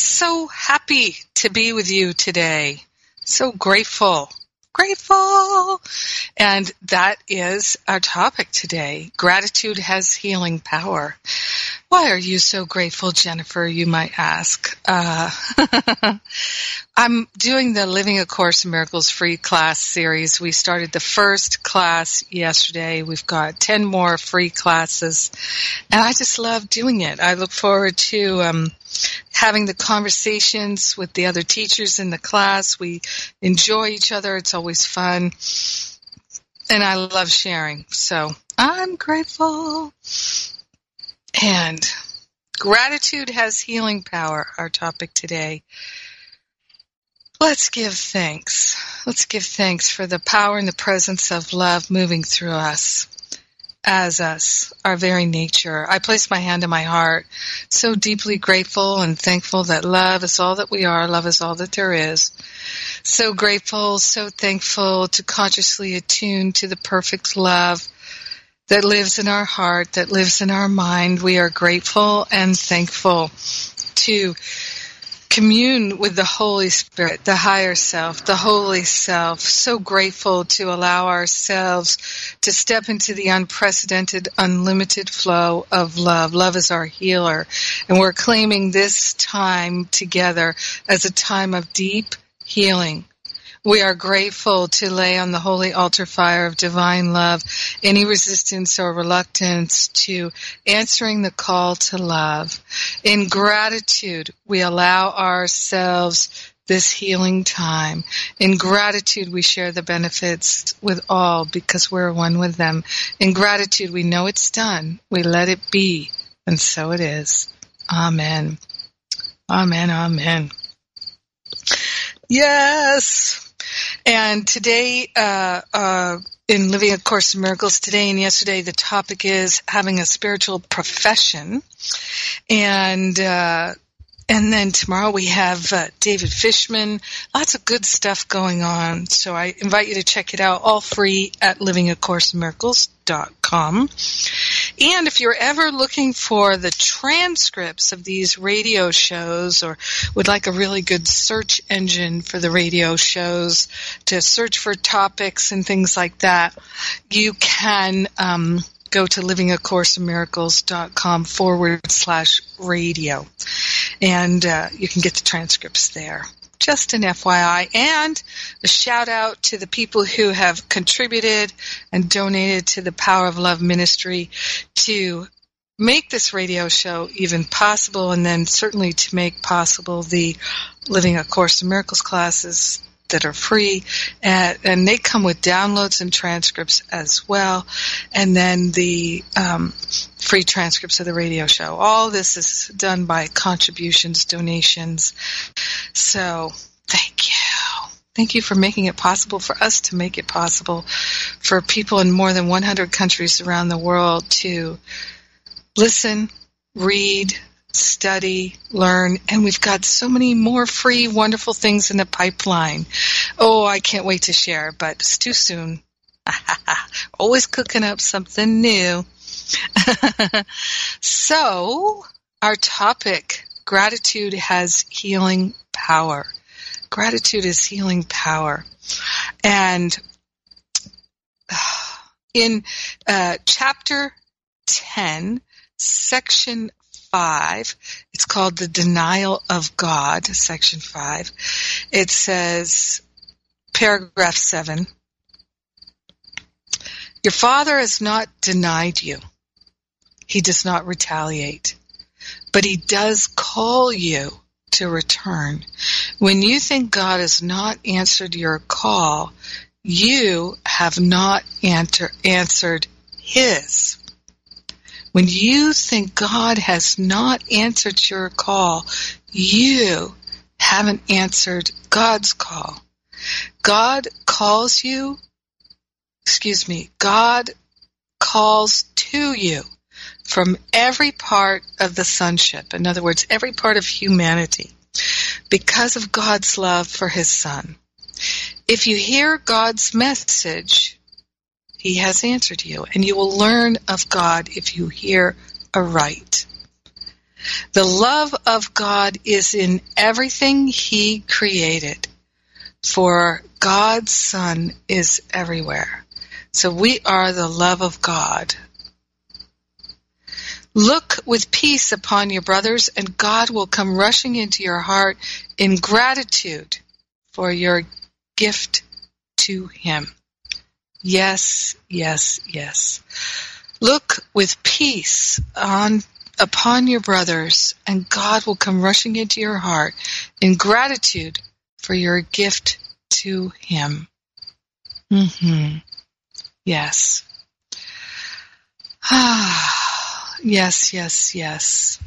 So happy to be with you today. So grateful, grateful. And that is our topic today. Gratitude has healing power. Why are you so grateful, Jennifer? You might ask. Uh, I'm doing the Living A Course in Miracles free class series. We started the first class yesterday. We've got 10 more free classes. And I just love doing it. I look forward to um, having the conversations with the other teachers in the class. We enjoy each other. It's always fun. And I love sharing. So I'm grateful. And gratitude has healing power, our topic today. Let's give thanks. Let's give thanks for the power and the presence of love moving through us, as us, our very nature. I place my hand on my heart, so deeply grateful and thankful that love is all that we are, love is all that there is. So grateful, so thankful to consciously attune to the perfect love that lives in our heart, that lives in our mind. We are grateful and thankful to commune with the Holy Spirit, the higher self, the holy self. So grateful to allow ourselves to step into the unprecedented, unlimited flow of love. Love is our healer. And we're claiming this time together as a time of deep healing we are grateful to lay on the holy altar fire of divine love any resistance or reluctance to answering the call to love. In gratitude, we allow ourselves this healing time. In gratitude, we share the benefits with all because we're one with them. In gratitude, we know it's done. We let it be. And so it is. Amen. Amen. Amen. Yes. And today, uh, uh, in Living A Course in Miracles, today and yesterday, the topic is having a spiritual profession. And, uh, and then tomorrow we have uh, David Fishman. Lots of good stuff going on. So I invite you to check it out, all free at livingacourseinmiracles.com. And if you're ever looking for the transcripts of these radio shows or would like a really good search engine for the radio shows to search for topics and things like that, you can um, go to livingacourseinmiracles.com forward slash radio. And uh, you can get the transcripts there just an FYI. And a shout out to the people who have contributed and donated to the Power of Love Ministry to make this radio show even possible and then certainly to make possible the Living A Course in Miracles classes that are free, and, and, they come with downloads and transcripts as well, and then the um, free transcripts of the radio show. All this is done by contributions, donations. So thank you. Thank you for making it possible for us to make it possible for people in more than 100 countries around the world to listen, read, study, learn, and we've got so many more free, wonderful things in the pipeline. Oh, I can't wait to share, but it's too soon. Always cooking up something new. so, our topic gratitude has healing power. Gratitude is healing power. And in uh, chapter 10, section 5, it's called The Denial of God, section 5. It says, paragraph 7, Your Father has not denied you. He does not retaliate. But He does call you to return. When you think God has not answered your call, you have not answer, answered His. When you think God has not answered your call, you haven't answered God's call. God calls you, excuse me, God calls to you from every part of the sonship. In other words, every part of humanity because of God's love for his son. If you hear God's message, he has answered you, and you will learn of God if you hear aright. The love of God is in everything he created, for God's Son is everywhere. So we are the love of God. Look with peace upon your brothers, and God will come rushing into your heart in gratitude for your gift to Him. Yes, yes, yes. Look with peace on upon your brothers, and God will come rushing into your heart in gratitude for your gift to Him. Hmm. Yes. Ah. yes, yes, yes.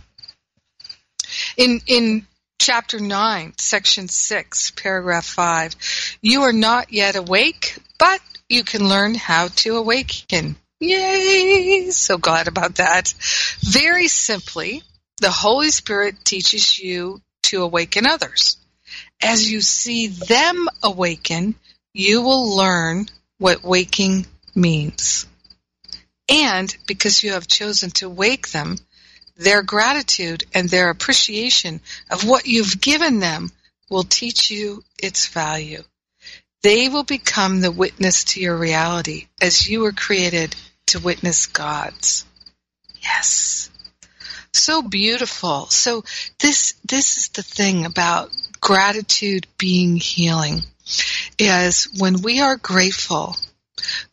In in chapter 9, section 6, paragraph 5, you are not yet awake, but you can learn how to awaken. Yay! So glad about that. Very simply, the Holy Spirit teaches you to awaken others. As you see them awaken, you will learn what waking means. And because you have chosen to wake them, their gratitude and their appreciation of what you've given them will teach you its value. They will become the witness to your reality as you were created to witness God's. Yes. So beautiful. So this, this is the thing about gratitude being healing is when we are grateful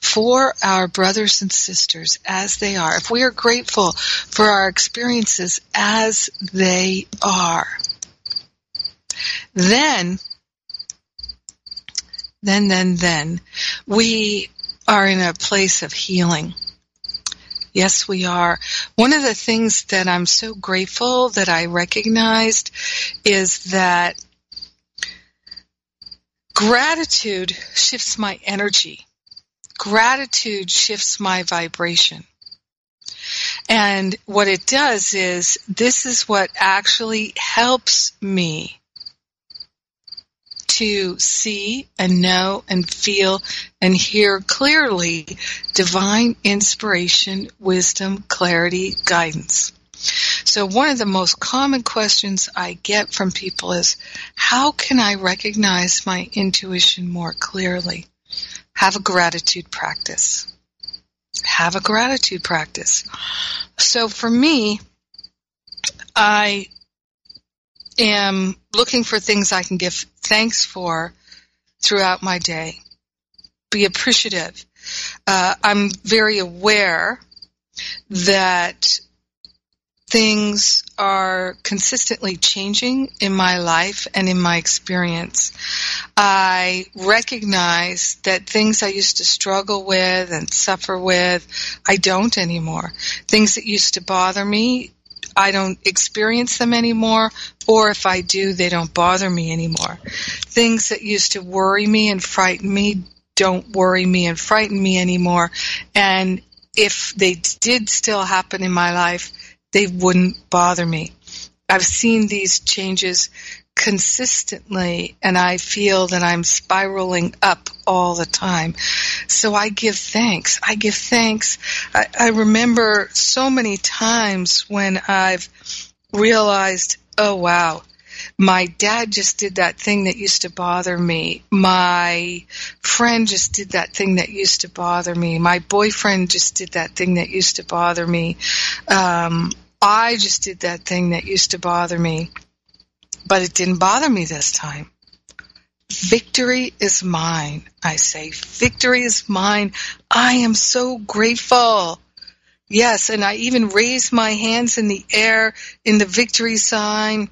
for our brothers and sisters as they are, if we are grateful for our experiences as they are, then, then, then, then, we are in a place of healing. Yes, we are. One of the things that I'm so grateful that I recognized is that gratitude shifts my energy gratitude shifts my vibration. And what it does is this is what actually helps me to see and know and feel and hear clearly divine inspiration, wisdom, clarity, guidance. So one of the most common questions I get from people is, how can I recognize my intuition more clearly? have a gratitude practice. Have a gratitude practice. So for me, I am looking for things I can give thanks for throughout my day. Be appreciative. Uh, I'm very aware that things are consistently changing in my life and in my experience. I recognize that things I used to struggle with and suffer with, I don't anymore. Things that used to bother me, I don't experience them anymore, or if I do, they don't bother me anymore. Things that used to worry me and frighten me don't worry me and frighten me anymore. And if they did still happen in my life, they wouldn't bother me. I've seen these changes consistently and I feel that I'm spiraling up all the time. So I give thanks. I give thanks. I, I remember so many times when I've realized, oh wow, my dad just did that thing that used to bother me. My friend just did that thing that used to bother me. My boyfriend just did that thing that used to bother me. Um, I just did that thing that used to bother me, but it didn't bother me this time. Victory is mine, I say. Victory is mine. I am so grateful. Yes, and I even raise my hands in the air in the victory sign.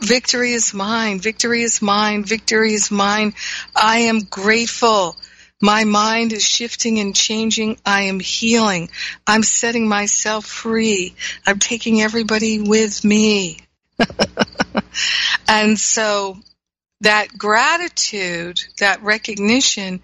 Victory is mine. Victory is mine. Victory is mine. I am grateful. My mind is shifting and changing. I am healing. I'm setting myself free. I'm taking everybody with me. and so that gratitude, that recognition,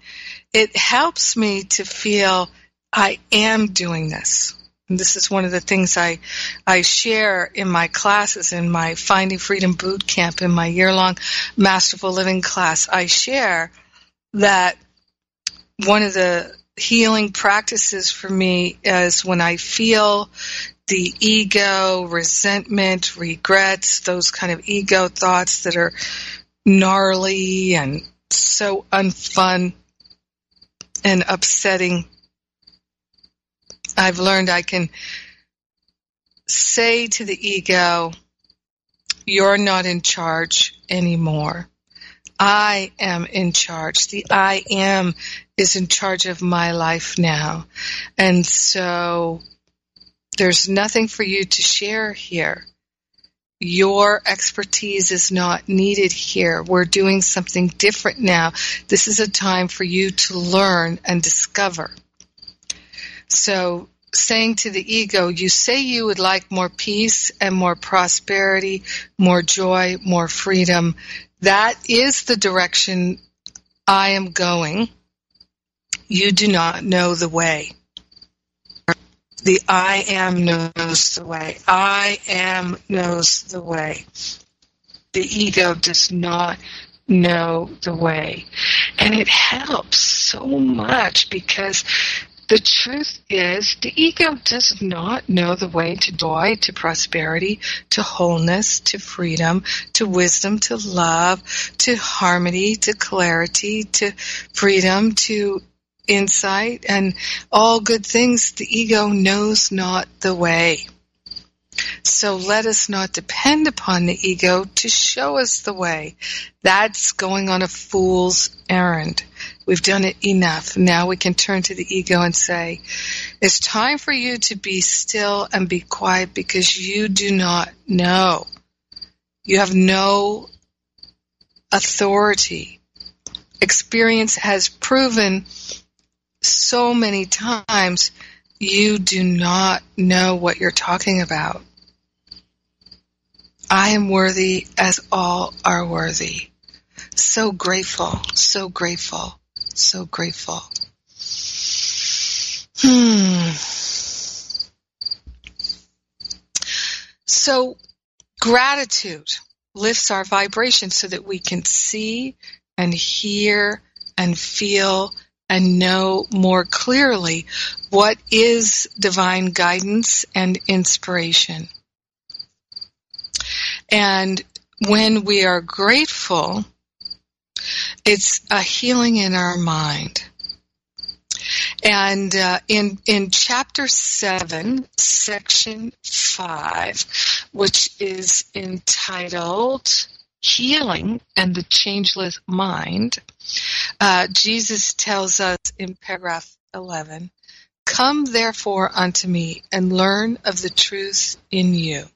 it helps me to feel I am doing this. And this is one of the things I, I share in my classes, in my Finding Freedom Boot Camp, in my year long Masterful Living class. I share that one of the healing practices for me is when I feel the ego, resentment, regrets, those kind of ego thoughts that are gnarly and so unfun and upsetting. I've learned I can say to the ego, You're not in charge anymore. I am in charge. The I am is in charge of my life now. And so there's nothing for you to share here. Your expertise is not needed here. We're doing something different now. This is a time for you to learn and discover. So, saying to the ego, you say you would like more peace and more prosperity, more joy, more freedom. That is the direction I am going. You do not know the way. The I am knows the way. I am knows the way. The ego does not know the way. And it helps so much because the truth is the ego does not know the way to joy, to prosperity, to wholeness, to freedom, to wisdom, to love, to harmony, to clarity, to freedom, to insight and all good things, the ego knows not the way. So let us not depend upon the ego to show us the way. That's going on a fool's errand. We've done it enough. Now we can turn to the ego and say, it's time for you to be still and be quiet because you do not know. You have no authority. Experience has proven so many times you do not know what you're talking about. I am worthy as all are worthy. So grateful, so grateful, so grateful. Hmm. So gratitude lifts our vibration so that we can see and hear and feel and know more clearly what is divine guidance and inspiration. And when we are grateful, it's a healing in our mind. And uh, in in chapter seven, section five, which is entitled "Healing and the Changeless Mind," Uh, Jesus tells us in paragraph 11, Come therefore unto me and learn of the truth in you.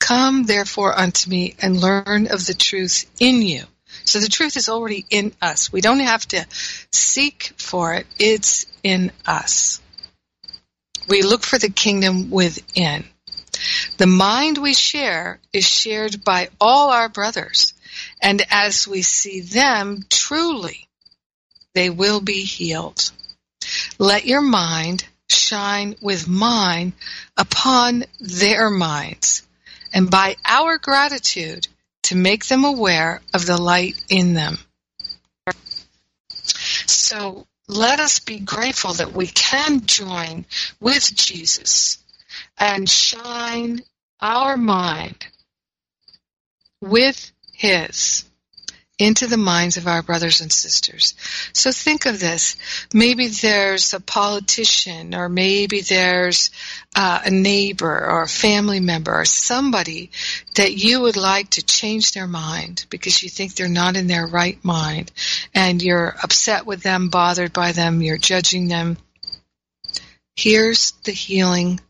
Come therefore unto me and learn of the truth in you. So the truth is already in us. We don't have to seek for it. It's in us. We look for the kingdom within. The mind we share is shared by all our brothers. And as we see them truly, they will be healed. Let your mind shine with mine upon their minds, and by our gratitude to make them aware of the light in them. So let us be grateful that we can join with Jesus and shine our mind with his into the minds of our brothers and sisters. So think of this. Maybe there's a politician, or maybe there's uh, a neighbor, or a family member, or somebody that you would like to change their mind because you think they're not in their right mind, and you're upset with them, bothered by them, you're judging them. Here's the healing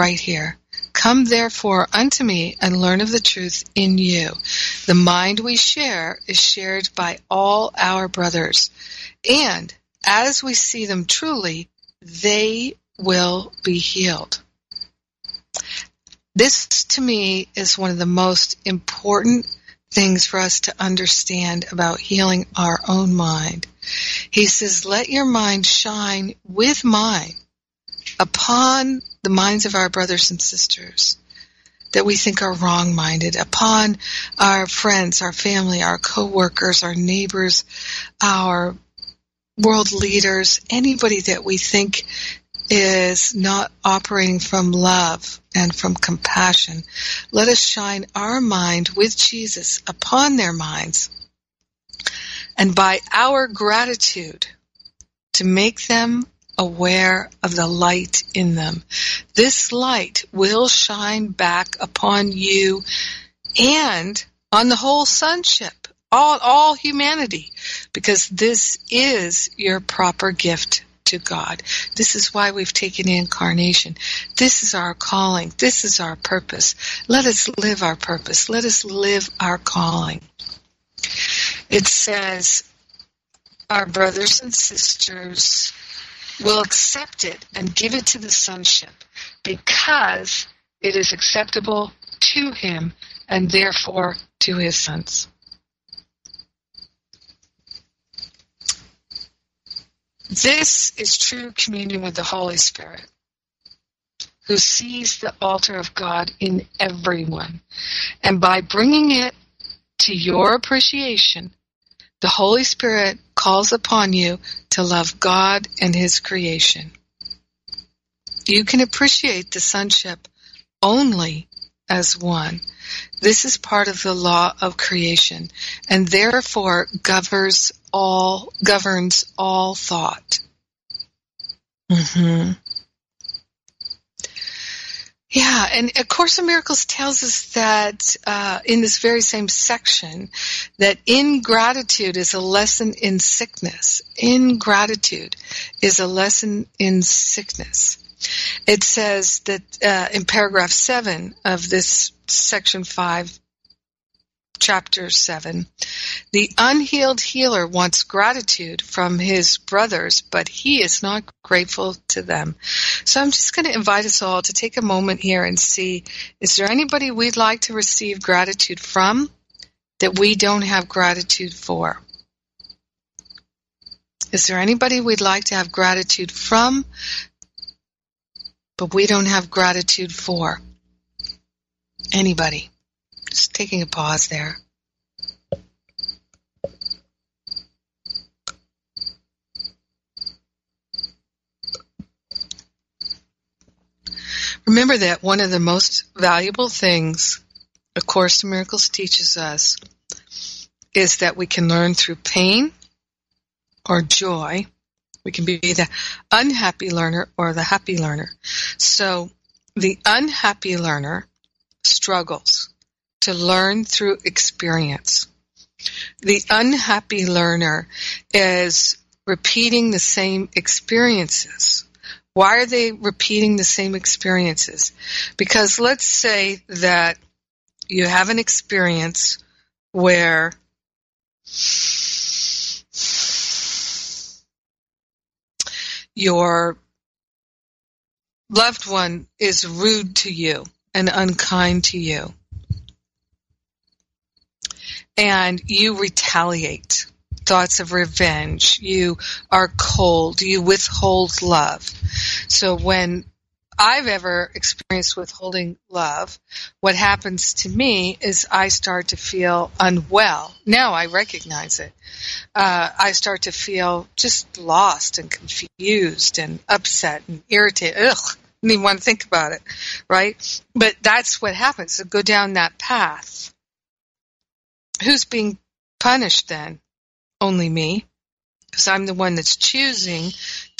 right here. Come therefore unto me and learn of the truth in you. The mind we share is shared by all our brothers. And as we see them truly, they will be healed. This to me is one of the most important things for us to understand about healing our own mind. He says, let your mind shine with mine upon the minds of our brothers and sisters that we think are wrong-minded, upon our friends, our family, our co-workers, our neighbors, our world leaders, anybody that we think is not operating from love and from compassion. Let us shine our mind with Jesus upon their minds and by our gratitude to make them aware of the light in them. This light will shine back upon you and on the whole sonship, all, all humanity, because this is your proper gift to God. This is why we've taken incarnation. This is our calling. This is our purpose. Let us live our purpose. Let us live our calling. It says, our brothers and sisters will accept it and give it to the sonship because it is acceptable to him and therefore to his sons. This is true communion with the Holy Spirit, who sees the altar of God in everyone. And by bringing it to your appreciation, the Holy Spirit calls upon you to love God and His creation. You can appreciate the sonship only as one. This is part of the law of creation and therefore governs all governs all thought. Mm-hmm. Yeah, and A Course in Miracles tells us that uh, in this very same section that ingratitude is a lesson in sickness. Ingratitude is a lesson in sickness. It says that uh, in paragraph 7 of this section 5 chapter 7. The unhealed healer wants gratitude from his brothers, but he is not grateful to them. So I'm just going to invite us all to take a moment here and see is there anybody we'd like to receive gratitude from that we don't have gratitude for? Is there anybody we'd like to have gratitude from, but we don't have gratitude for? Anybody? Just taking a pause there. Remember that one of the most valuable things A Course in Miracles teaches us is that we can learn through pain or joy. We can be the unhappy learner or the happy learner. So the unhappy learner struggles to learn through experience. The unhappy learner is repeating the same experiences. Why are they repeating the same experiences? Because let's say that you have an experience where your loved one is rude to you and unkind to you and you retaliate thoughts of revenge. You are cold. You withhold love. So when I've ever experienced withholding love, what happens to me is I start to feel unwell. Now I recognize it. Uh, I start to feel just lost and confused and upset and irritated. Ugh, I don't even want to think about it, right? But that's what happens. So go down that path. Who's being punished then? Only me. Because I'm the one that's choosing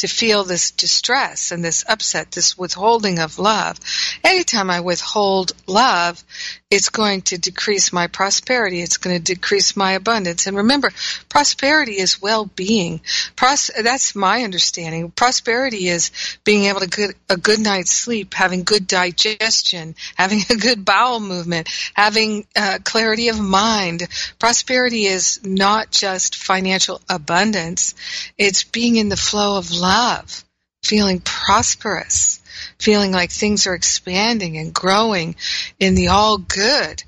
to feel this distress and this upset, this withholding of love. Anytime I withhold love, it's going to decrease my prosperity. It's going to decrease my abundance. And remember, prosperity is well-being. Pros- that's my understanding. Prosperity is being able to get a good night's sleep, having good digestion, having a good bowel movement, having uh, clarity of mind. Prosperity is not just financial abundance. It's being in the flow of love, feeling prosperous feeling like things are expanding and growing in the all good.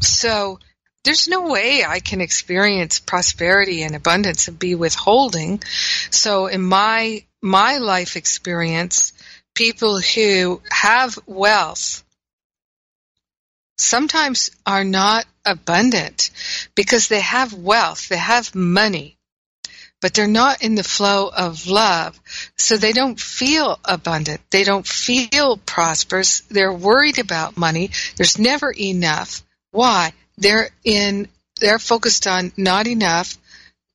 So there's no way I can experience prosperity and abundance and be withholding. So in my my life experience, people who have wealth sometimes are not abundant because they have wealth, they have money, but they're not in the flow of love. So they don't feel abundant. They don't feel prosperous. They're worried about money. There's never enough. Why? They're in, they're focused on not enough,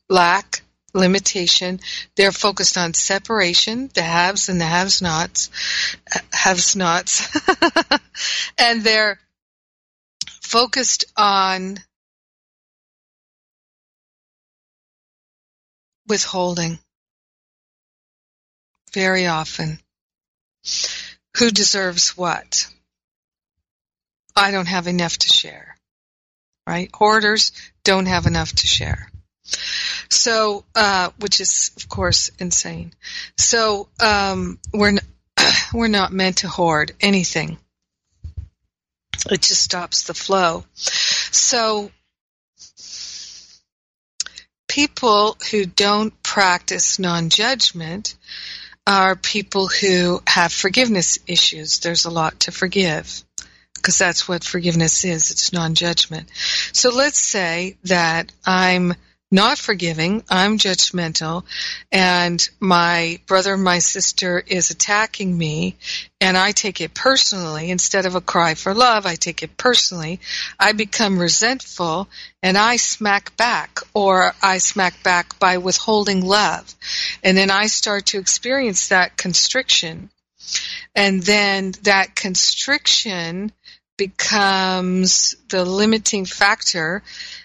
lack, limitation. They're focused on separation, the haves and the haves nots, haves nots. and they're focused on withholding very often. Who deserves what? I don't have enough to share. Right? Hoarders don't have enough to share. So, uh, which is of course insane. So, um, we're n- we're not meant to hoard anything. It just stops the flow. So, people who don't practice non-judgment are people who have forgiveness issues. There's a lot to forgive because that's what forgiveness is. It's non-judgment. So let's say that I'm not forgiving, I'm judgmental, and my brother, my sister is attacking me, and I take it personally. Instead of a cry for love, I take it personally. I become resentful, and I smack back, or I smack back by withholding love. And then I start to experience that constriction. And then that constriction becomes the limiting factor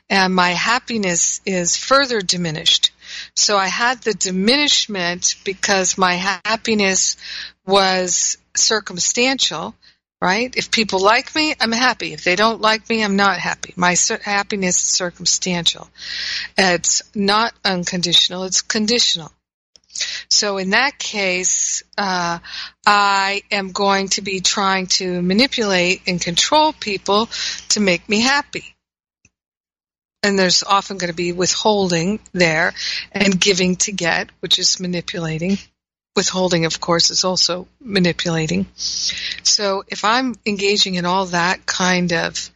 and my happiness is further diminished. So I had the diminishment because my happiness was circumstantial, right? If people like me, I'm happy. If they don't like me, I'm not happy. My happiness is circumstantial. It's not unconditional, it's conditional. So in that case, uh, I am going to be trying to manipulate and control people to make me happy and there's often going to be withholding there and giving to get, which is manipulating. Withholding, of course, is also manipulating. So if I'm engaging in all that kind of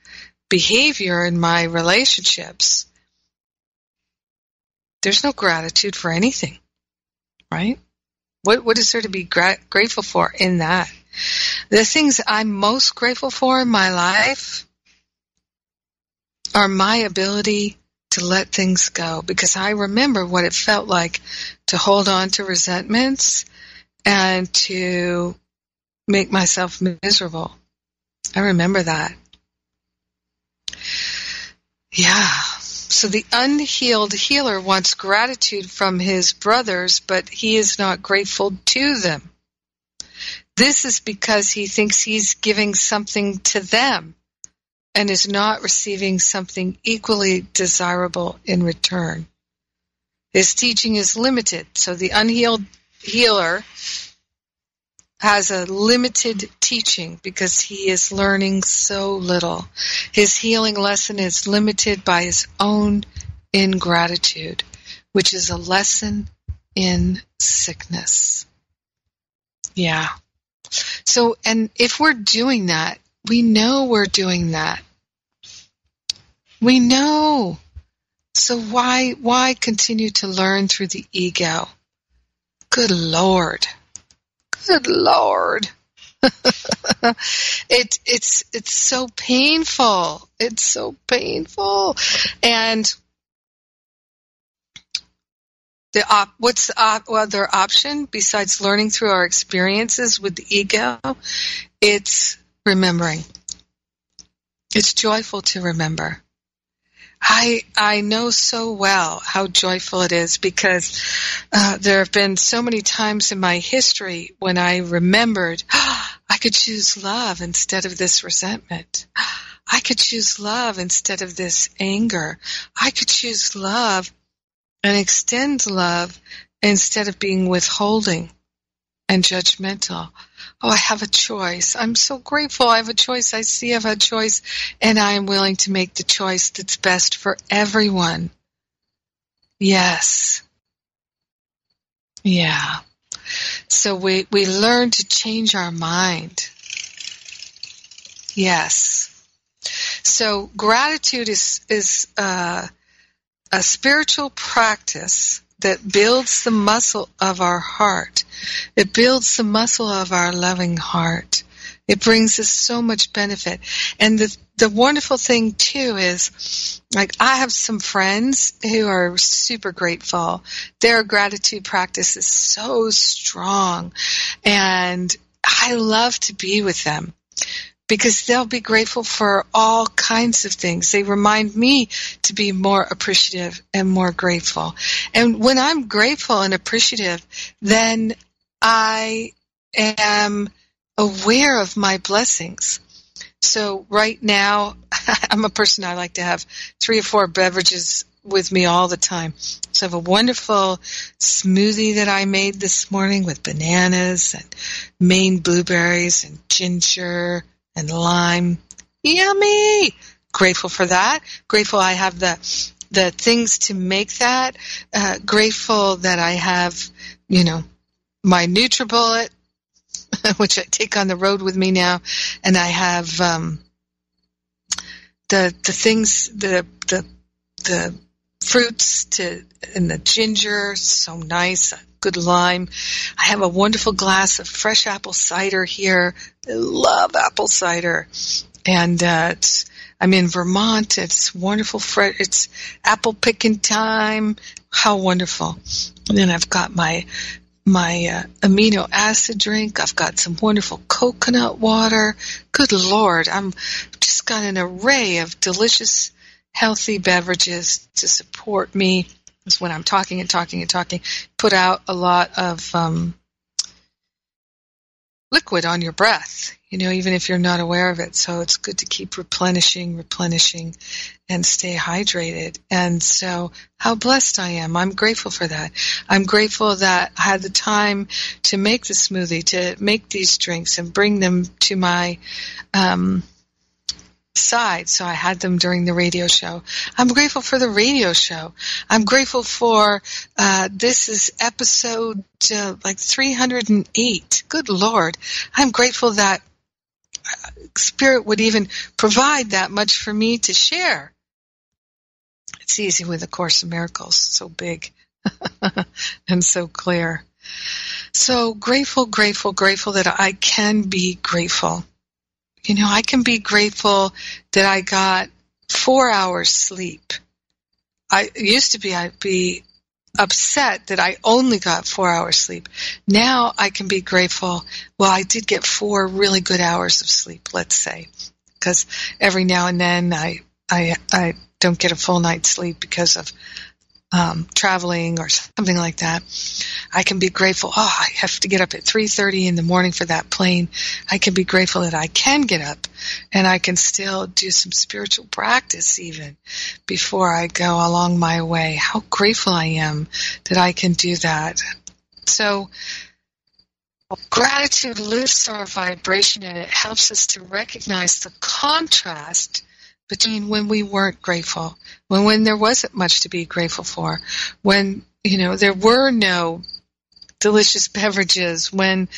behavior in my relationships, there's no gratitude for anything, right? What, what is there to be gra- grateful for in that? The things I'm most grateful for in my life are my ability to let things go because I remember what it felt like to hold on to resentments and to make myself miserable. I remember that. Yeah. So the unhealed healer wants gratitude from his brothers, but he is not grateful to them. This is because he thinks he's giving something to them and is not receiving something equally desirable in return. His teaching is limited, so the unhealed healer has a limited teaching because he is learning so little. His healing lesson is limited by his own ingratitude, which is a lesson in sickness. Yeah. So, and if we're doing that, we know we're doing that. We know. So why why continue to learn through the ego? Good Lord. Good Lord. it it's it's so painful. It's so painful. And the op- what's the op- other option besides learning through our experiences with the ego? It's remembering. It's joyful to remember. I I know so well how joyful it is because uh, there have been so many times in my history when I remembered oh, I could choose love instead of this resentment. I could choose love instead of this anger. I could choose love and extend love instead of being withholding and judgmental. Oh, I have a choice. I'm so grateful. I have a choice. I see I have a choice and I am willing to make the choice that's best for everyone. Yes. Yeah. So we, we learn to change our mind. Yes. So gratitude is, is, uh, a spiritual practice that builds the muscle of our heart. It builds the muscle of our loving heart. It brings us so much benefit. And the, the wonderful thing too is, like, I have some friends who are super grateful. Their gratitude practice is so strong. And I love to be with them because they'll be grateful for all kinds of things. They remind me to be more appreciative and more grateful. And when I'm grateful and appreciative, then I am aware of my blessings. So right now, I'm a person I like to have three or four beverages with me all the time. So I have a wonderful smoothie that I made this morning with bananas and Maine blueberries and ginger and lime. Yummy! Grateful for that. Grateful I have the the things to make that. Uh, grateful that I have, you know, my NutriBullet, which I take on the road with me now, and I have um, the the things the the the fruits to and the ginger, so nice good lime. I have a wonderful glass of fresh apple cider here. I love apple cider. And uh, I'm in Vermont. It's wonderful. Fresh, it's apple picking time. How wonderful. And then I've got my my uh, amino acid drink. I've got some wonderful coconut water. Good Lord, I'm just got an array of delicious, healthy beverages to support me is when I'm talking and talking and talking, put out a lot of um, liquid on your breath, you know, even if you're not aware of it. So it's good to keep replenishing, replenishing, and stay hydrated. And so, how blessed I am. I'm grateful for that. I'm grateful that I had the time to make the smoothie, to make these drinks and bring them to my um, side, so I had them during the radio show. I'm grateful for the radio show. I'm grateful for uh, this is episode uh, like 308. Good Lord, I'm grateful that uh, Spirit would even provide that much for me to share. It's easy with A Course in Miracles, so big and so clear. So grateful, grateful, grateful that I can be grateful you know, I can be grateful that I got four hours sleep. I used to be, I'd be upset that I only got four hours sleep. Now I can be grateful. Well, I did get four really good hours of sleep, let's say, because every now and then I, I, I don't get a full night's sleep because of um, traveling or something like that, I can be grateful. Oh, I have to get up at 3:30 in the morning for that plane. I can be grateful that I can get up and I can still do some spiritual practice even before I go along my way. How grateful I am that I can do that. So gratitude lifts our vibration and it helps us to recognize the contrast between when we weren't grateful, when when there wasn't much to be grateful for, when you know there were no delicious beverages, when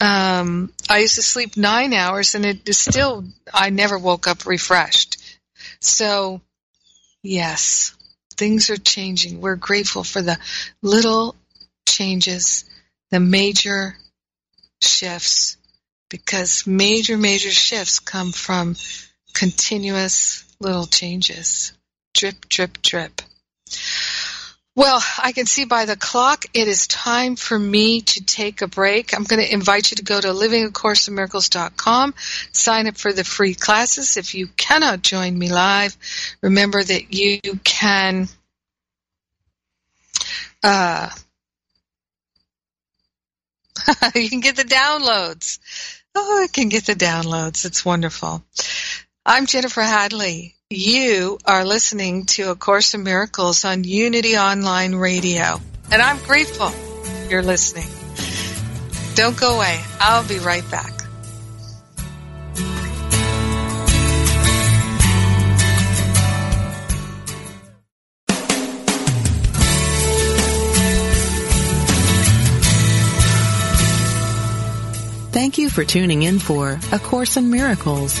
um, I used to sleep nine hours and it is still I never woke up refreshed. So yes, things are changing. We're grateful for the little changes, the major shifts, because major major shifts come from continuous little changes. Drip, drip, drip. Well, I can see by the clock it is time for me to take a break. I'm going to invite you to go to livingacourseofmiracles.com, sign up for the free classes. If you cannot join me live, remember that you can uh, you can get the downloads. Oh, I can get the downloads. It's wonderful. I'm Jennifer Hadley. You are listening to A Course in Miracles on Unity Online Radio. And I'm grateful you're listening. Don't go away. I'll be right back. Thank you for tuning in for A Course in Miracles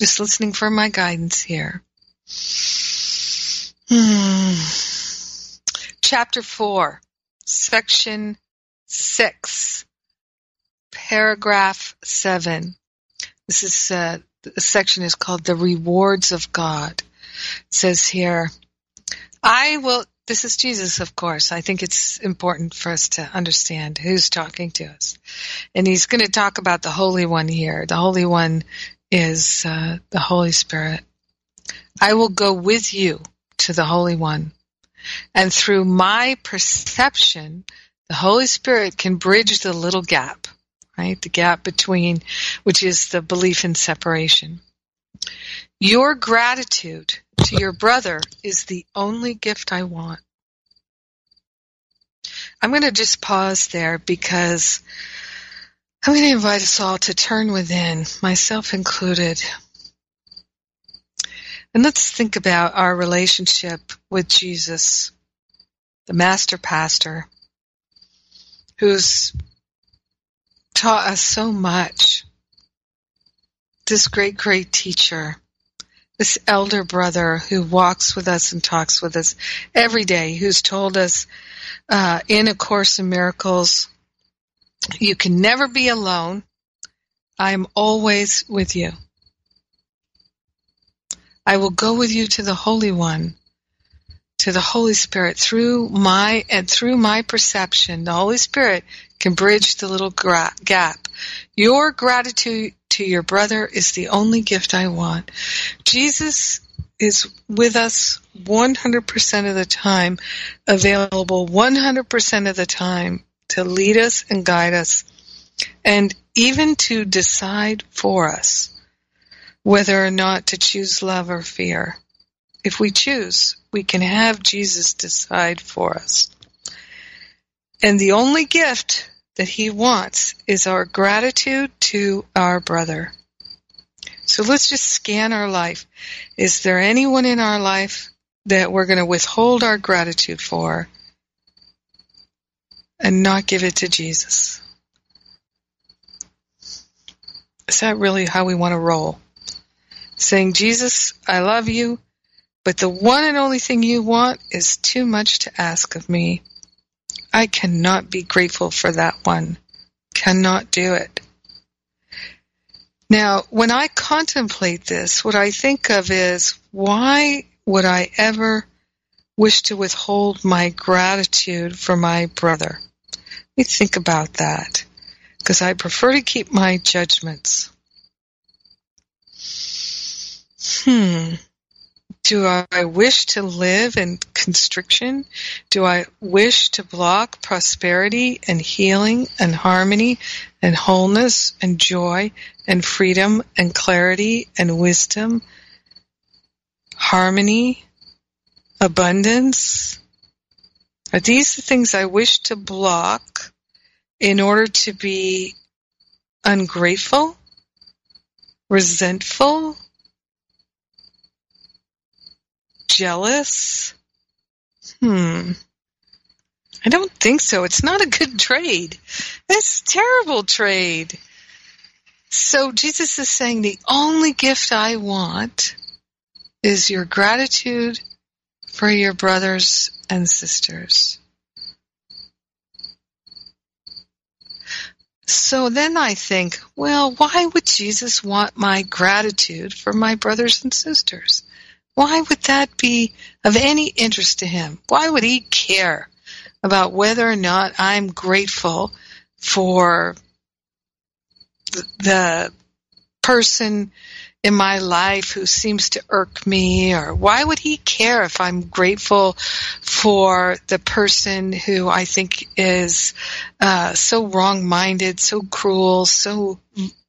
Just listening for my guidance here. Hmm. Chapter 4, Section 6, Paragraph 7. This is, uh, the section is called The Rewards of God. It says here, I will, this is Jesus, of course. I think it's important for us to understand who's talking to us. And he's going to talk about the Holy One here. The Holy One is uh, the Holy Spirit. I will go with you to the Holy One. And through my perception, the Holy Spirit can bridge the little gap, right? The gap between, which is the belief in separation. Your gratitude to your brother is the only gift I want. I'm going to just pause there because I'm going to invite us all to turn within, myself included. And let's think about our relationship with Jesus, the Master Pastor, who's taught us so much. This great, great teacher, this elder brother who walks with us and talks with us every day, who's told us uh, in A Course in Miracles you can never be alone. I am always with you. I will go with you to the Holy One, to the Holy Spirit through my and through my perception. The Holy Spirit can bridge the little gra- gap. Your gratitude to your brother is the only gift I want. Jesus is with us 100% of the time, available 100% of the time to lead us and guide us, and even to decide for us whether or not to choose love or fear. If we choose, we can have Jesus decide for us. And the only gift that he wants is our gratitude to our brother. So let's just scan our life. Is there anyone in our life that we're going to withhold our gratitude for and not give it to Jesus? Is that really how we want to roll? Saying, Jesus, I love you, but the one and only thing you want is too much to ask of me. I cannot be grateful for that one. Cannot do it. Now, when I contemplate this, what I think of is, why would I ever wish to withhold my gratitude for my brother? Let me think about that because I prefer to keep my judgments. Hmm. Do I wish to live in constriction? Do I wish to block prosperity and healing and harmony and wholeness and joy and freedom and clarity and wisdom, harmony, abundance, are these the things I wish to block in order to be ungrateful, resentful, jealous? Hmm. I don't think so. It's not a good trade. It's terrible trade. So Jesus is saying the only gift I want is your gratitude for your brothers and sisters. So then I think, well, why would Jesus want my gratitude for my brothers and sisters? Why would that be of any interest to him? Why would he care about whether or not I'm grateful for the person in my life who seems to irk me or why would he care if I'm grateful for the person who I think is uh, so wrong-minded, so cruel, so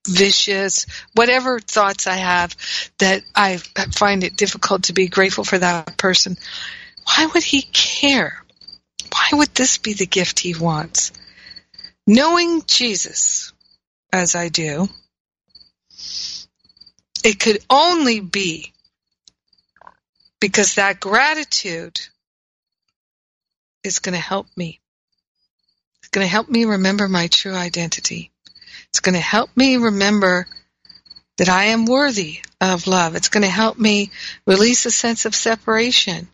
vicious, whatever thoughts I have that I find it difficult to be grateful for that person. Why would he care? Why would this be the gift he wants? Knowing Jesus, as I do, it could only be because that gratitude is going to help me. It's going to help me remember my true identity. It's going to help me remember that I am worthy of love. It's going to help me release a sense of separation.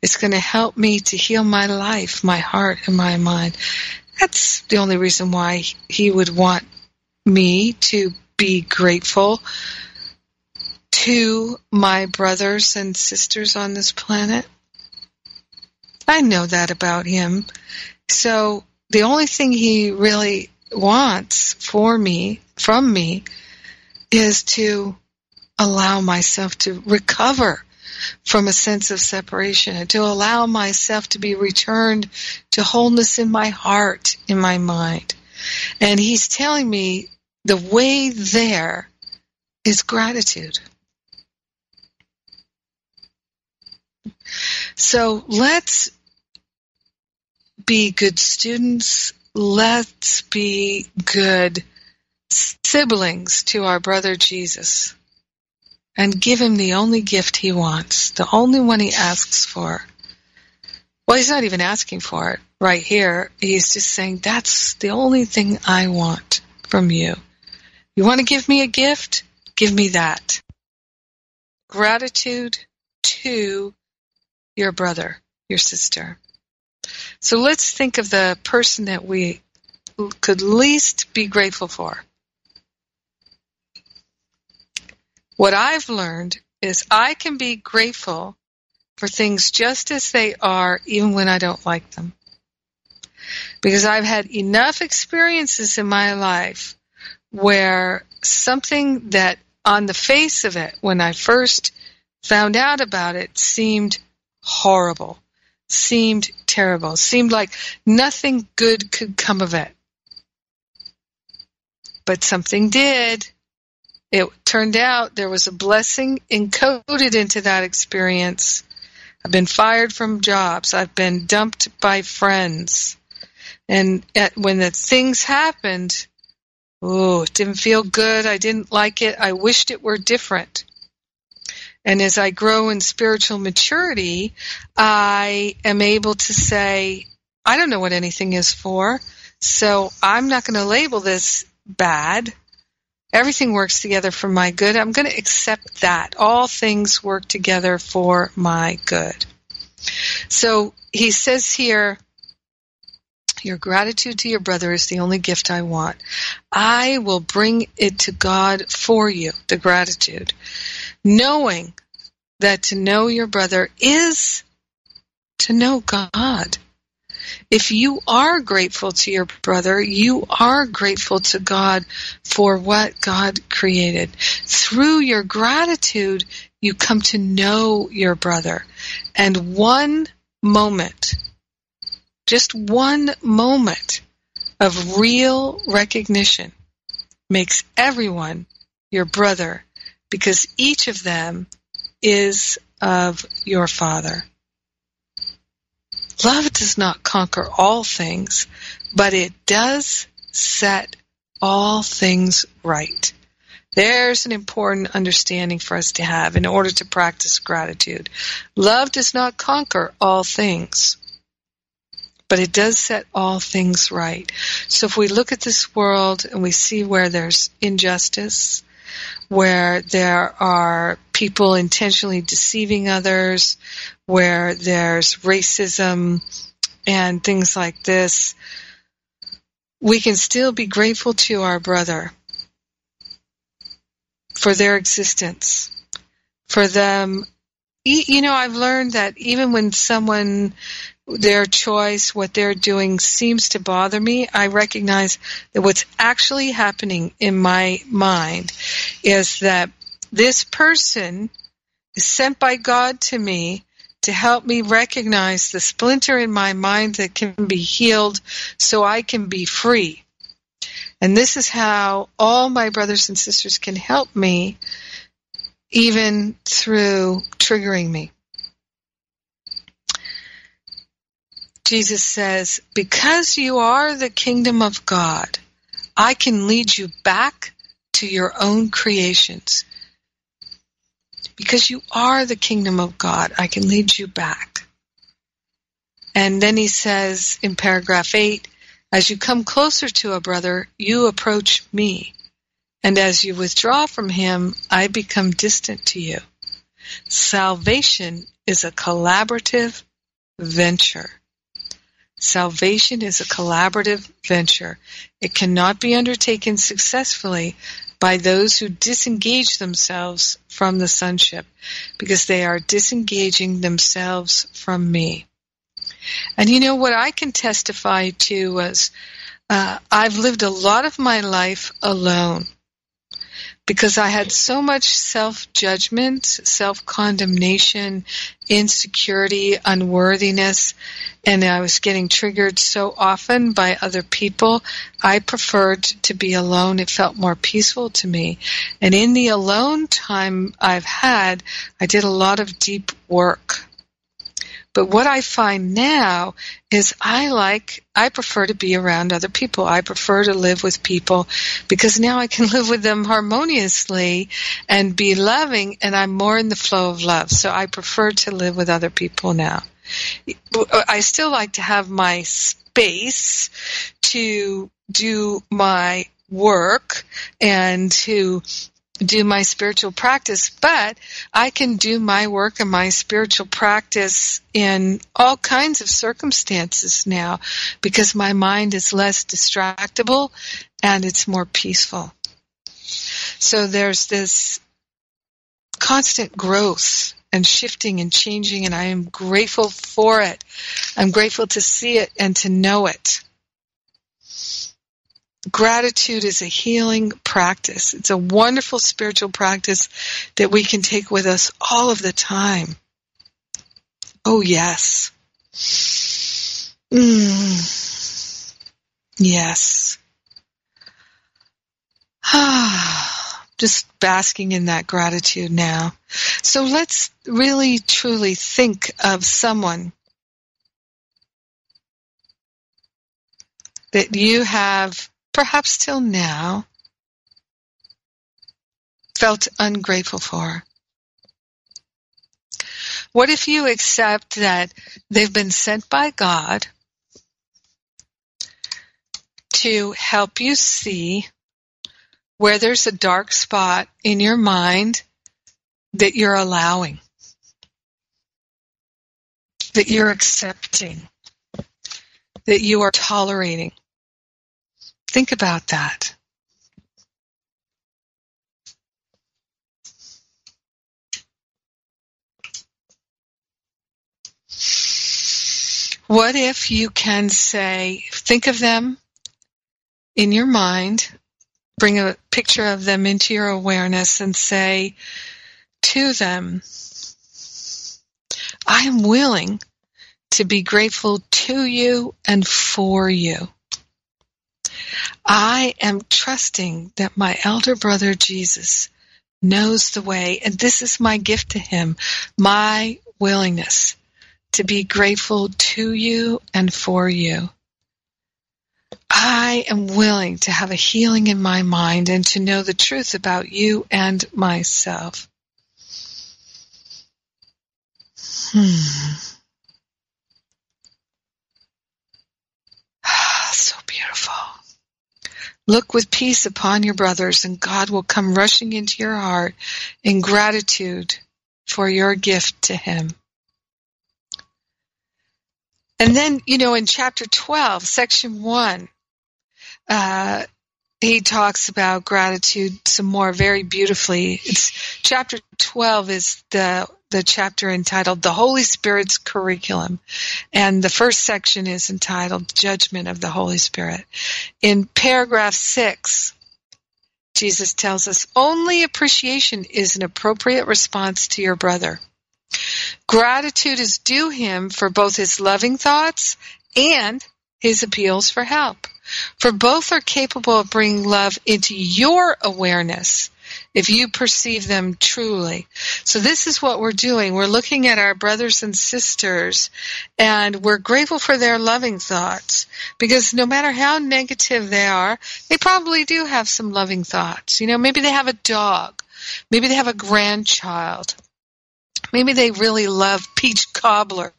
It's going to help me to heal my life, my heart, and my mind. That's the only reason why he would want me to be grateful to my brothers and sisters on this planet. I know that about him. So the only thing he really wants for me, from me, is to allow myself to recover from a sense of separation and to allow myself to be returned to wholeness in my heart, in my mind. And he's telling me the way there is gratitude. So let's be good students. Let's be good siblings to our brother Jesus and give him the only gift he wants, the only one he asks for. Well, he's not even asking for it right here. He's just saying, that's the only thing I want from you. You want to give me a gift? Give me that. Gratitude to your brother, your sister. So let's think of the person that we could least be grateful for. What I've learned is I can be grateful for things just as they are, even when I don't like them. Because I've had enough experiences in my life where something that on the face of it, when I first found out about it, seemed horrible, seemed terrible, seemed like nothing good could come of it. But something did. It turned out there was a blessing encoded into that experience. I've been fired from jobs. I've been dumped by friends. And at, when the things happened, oh, it didn't feel good. I didn't like it. I wished it were different. And as I grow in spiritual maturity, I am able to say, I don't know what anything is for, so I'm not going to label this bad. Everything works together for my good. I'm going to accept that. All things work together for my good. So he says here, your gratitude to your brother is the only gift I want. I will bring it to God for you, the gratitude knowing that to know your brother is to know God. If you are grateful to your brother, you are grateful to God for what God created. Through your gratitude, you come to know your brother. And one moment, just one moment of real recognition makes everyone your brother because each of them is of your Father. Love does not conquer all things, but it does set all things right. There's an important understanding for us to have in order to practice gratitude. Love does not conquer all things, but it does set all things right. So if we look at this world and we see where there's injustice, where there are people intentionally deceiving others, where there's racism and things like this, we can still be grateful to our brother for their existence, for them. You know, I've learned that even when someone their choice, what they're doing seems to bother me, I recognize that what's actually happening in my mind is that this person is sent by God to me to help me recognize the splinter in my mind that can be healed so I can be free. And this is how all my brothers and sisters can help me even through triggering me. Jesus says, because you are the kingdom of God, I can lead you back to your own creations. Because you are the kingdom of God, I can lead you back. And then he says in paragraph 8, as you come closer to a brother, you approach me. And as you withdraw from him, I become distant to you. Salvation is a collaborative venture. Salvation is a collaborative venture. It cannot be undertaken successfully by those who disengage themselves from the sonship because they are disengaging themselves from me. And you know what I can testify to was uh, I've lived a lot of my life alone because I had so much self judgment, self condemnation, insecurity, unworthiness, and I was getting triggered so often by other people. I preferred to be alone. It felt more peaceful to me. And in the alone time I've had, I did a lot of deep work. But what I find now is I like, I prefer to be around other people. I prefer to live with people because now I can live with them harmoniously and be loving and I'm more in the flow of love. So I prefer to live with other people now. I still like to have my space to do my work and to do my spiritual practice, but I can do my work and my spiritual practice in all kinds of circumstances now because my mind is less distractible and it's more peaceful. So there's this constant growth and shifting and changing and I am grateful for it. I'm grateful to see it and to know it gratitude is a healing practice. It's a wonderful spiritual practice that we can take with us all of the time. Oh, yes. Mm. Yes. Just basking in that gratitude now. So let's really truly think of someone that you have perhaps till now, felt ungrateful for? What if you accept that they've been sent by God to help you see where there's a dark spot in your mind that you're allowing, that you're accepting, that you are tolerating? Think about that. What if you can say, think of them in your mind, bring a picture of them into your awareness and say to them, I am willing to be grateful to you and for you. I am trusting that my elder brother Jesus knows the way, and this is my gift to him, my willingness to be grateful to you and for you. I am willing to have a healing in my mind and to know the truth about you and myself. Hmm. Look with peace upon your brothers, and God will come rushing into your heart in gratitude for your gift to Him. And then, you know, in chapter 12, section 1, uh, he talks about gratitude some more very beautifully. It's chapter 12 is the the chapter entitled The Holy Spirit's Curriculum. And the first section is entitled Judgment of the Holy Spirit. In paragraph 6, Jesus tells us only appreciation is an appropriate response to your brother. Gratitude is due him for both his loving thoughts and his appeals for help. For both are capable of bringing love into your awareness if you perceive them truly. So this is what we're doing. We're looking at our brothers and sisters and we're grateful for their loving thoughts because no matter how negative they are, they probably do have some loving thoughts. You know, maybe they have a dog. Maybe they have a grandchild. Maybe they really love peach cobbler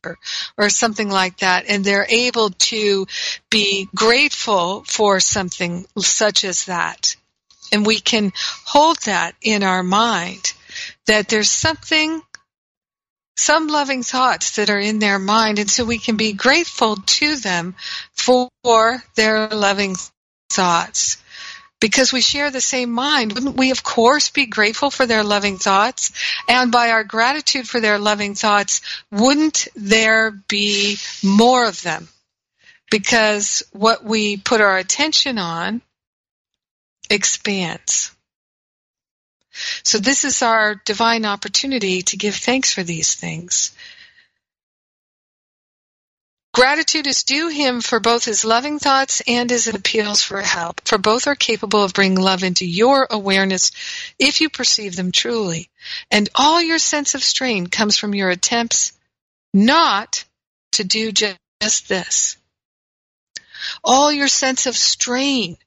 or something like that, and they're able to be grateful for something such as that. And we can hold that in our mind that there's something, some loving thoughts that are in their mind. And so we can be grateful to them for their loving thoughts. Because we share the same mind, wouldn't we of course be grateful for their loving thoughts? And by our gratitude for their loving thoughts, wouldn't there be more of them? Because what we put our attention on expands. So this is our divine opportunity to give thanks for these things. Gratitude is due him for both his loving thoughts and his appeals for help, for both are capable of bringing love into your awareness if you perceive them truly. And all your sense of strain comes from your attempts not to do just this. All your sense of strain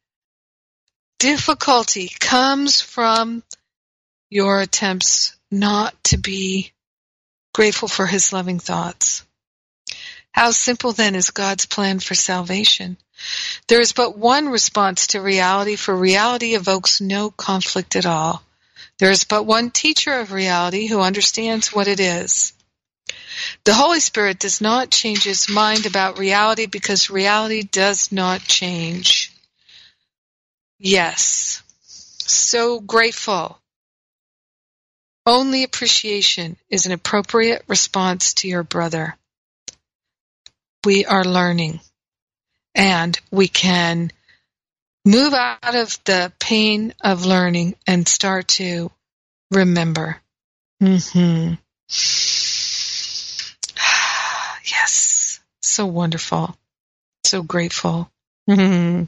difficulty comes from your attempts not to be grateful for his loving thoughts. How simple then is God's plan for salvation? There is but one response to reality, for reality evokes no conflict at all. There is but one teacher of reality who understands what it is. The Holy Spirit does not change his mind about reality because reality does not change. Yes. So grateful. Only appreciation is an appropriate response to your brother. We are learning and we can move out of the pain of learning and start to remember. Mm-hmm. Yes. So wonderful. So grateful. Mm-hmm.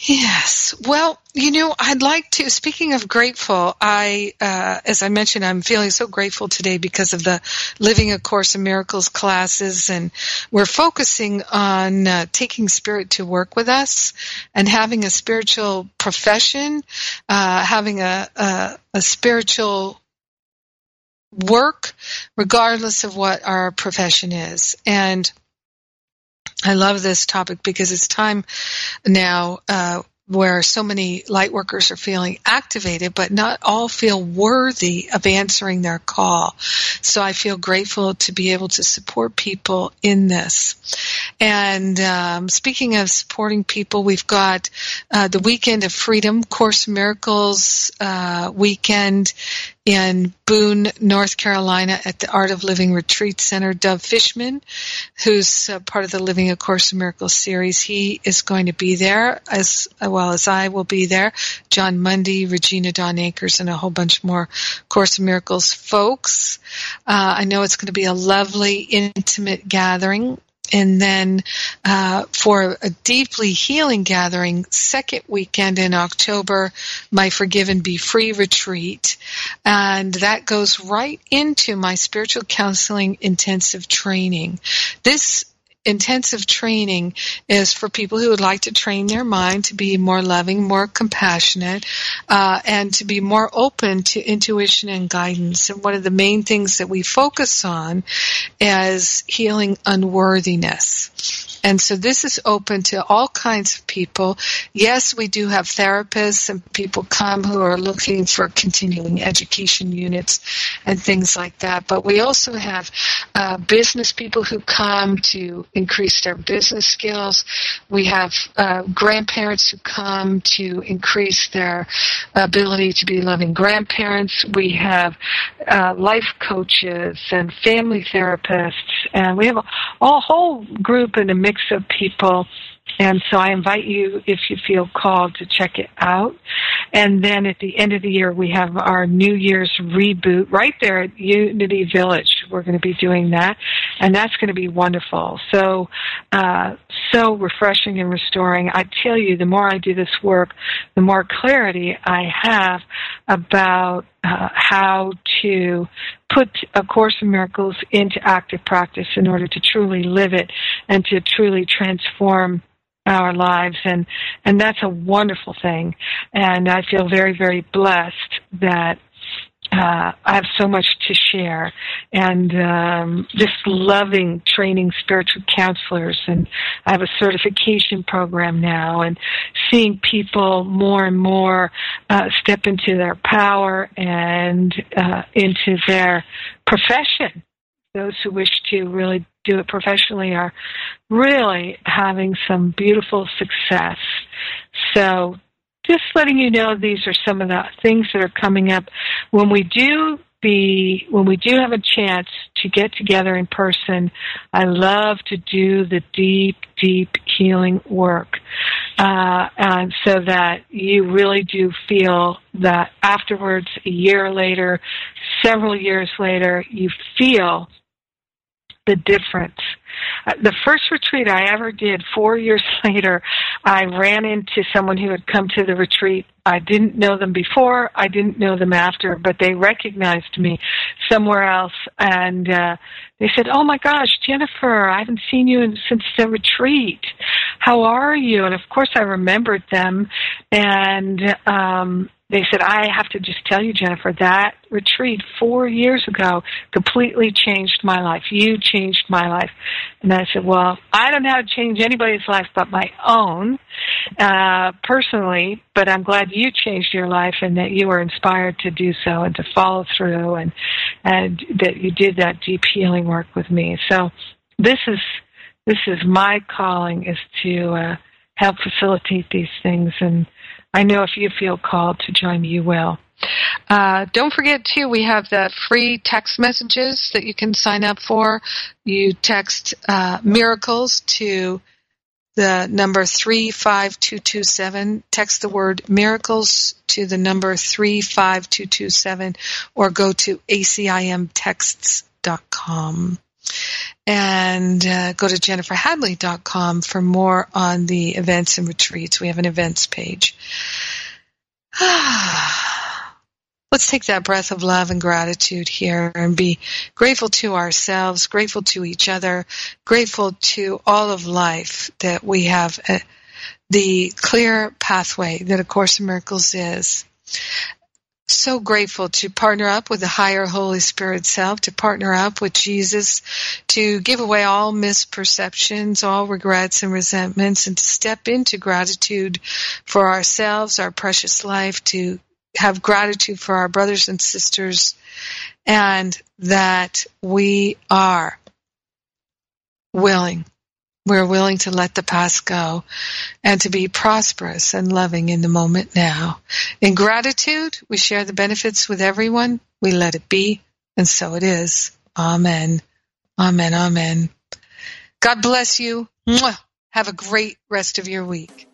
Yes. Well, you know, I'd like to, speaking of grateful, I, uh, as I mentioned, I'm feeling so grateful today because of the Living A Course in Miracles classes and we're focusing on uh, taking spirit to work with us and having a spiritual profession, uh, having a, a, a spiritual work regardless of what our profession is. And I love this topic because it's time now uh, where so many light workers are feeling activated, but not all feel worthy of answering their call. So I feel grateful to be able to support people in this. And um, speaking of supporting people, we've got uh, the Weekend of Freedom, Course Miracles uh, weekend in Boone, North Carolina at the Art of Living Retreat Center. Dove Fishman, who's uh, part of the Living A Course in Miracles series, he is going to be there as well as I will be there. Jon Mundy, Regina Dawn Akers, and a whole bunch more Course in Miracles folks. Uh, I know it's going to be a lovely, intimate gathering and then uh, for a deeply healing gathering, second weekend in October, my Forgive and Be Free retreat, and that goes right into my spiritual counseling intensive training. This intensive training is for people who would like to train their mind to be more loving, more compassionate, uh, and to be more open to intuition and guidance. And one of the main things that we focus on is healing unworthiness. And so this is open to all kinds of people. Yes, we do have therapists and people come who are looking for continuing education units and things like that. But we also have uh, business people who come to increase their business skills. We have uh, grandparents who come to increase their ability to be loving grandparents. We have uh, life coaches and family therapists, and we have a, a whole group and a mix of people and so I invite you, if you feel called, to check it out. And then at the end of the year, we have our New Year's reboot right there at Unity Village. We're going to be doing that. And that's going to be wonderful. So, uh, so refreshing and restoring. I tell you, the more I do this work, the more clarity I have about uh, how to put A Course in Miracles into active practice in order to truly live it and to truly transform our lives and and that's a wonderful thing and I feel very very blessed that uh, I have so much to share, and um, just loving training spiritual counselors, and I have a certification program now, and seeing people more and more uh, step into their power and uh, into their profession. Those who wish to really do it professionally are really having some beautiful success. So just letting you know these are some of the things that are coming up when we do the when we do have a chance to get together in person i love to do the deep deep healing work uh, and so that you really do feel that afterwards a year later several years later you feel the difference. Uh, the first retreat I ever did, four years later, I ran into someone who had come to the retreat. I didn't know them before, I didn't know them after, but they recognized me somewhere else, and uh, they said, "Oh my gosh, Jennifer, I haven't seen you in, since the retreat. How are you?" And of course, I remembered them, and um, they said, I have to just tell you, Jennifer, that retreat four years ago completely changed my life. You changed my life. And I said, well, I don't know how to change anybody's life but my own, uh, personally, but I'm glad you changed your life and that you were inspired to do so and to follow through and, and that you did that deep healing work with me. So this is, this is my calling is to, uh, help facilitate these things and, I know if you feel called to join, me, you will. Uh, don't forget too, we have the free text messages that you can sign up for. You text uh, miracles to the number 35227. Text the word miracles to the number 35227 or go to acimtexts.com and uh, go to jenniferhadley.com for more on the events and retreats. We have an events page. Let's take that breath of love and gratitude here and be grateful to ourselves, grateful to each other, grateful to all of life that we have a, uh, the clear pathway that A Course in Miracles is so grateful to partner up with the higher Holy Spirit self, to partner up with Jesus, to give away all misperceptions, all regrets and resentments, and to step into gratitude for ourselves, our precious life, to have gratitude for our brothers and sisters, and that we are willing we're willing to let the past go and to be prosperous and loving in the moment now. In gratitude, we share the benefits with everyone. We let it be, and so it is. Amen. Amen. Amen. God bless you. Have a great rest of your week.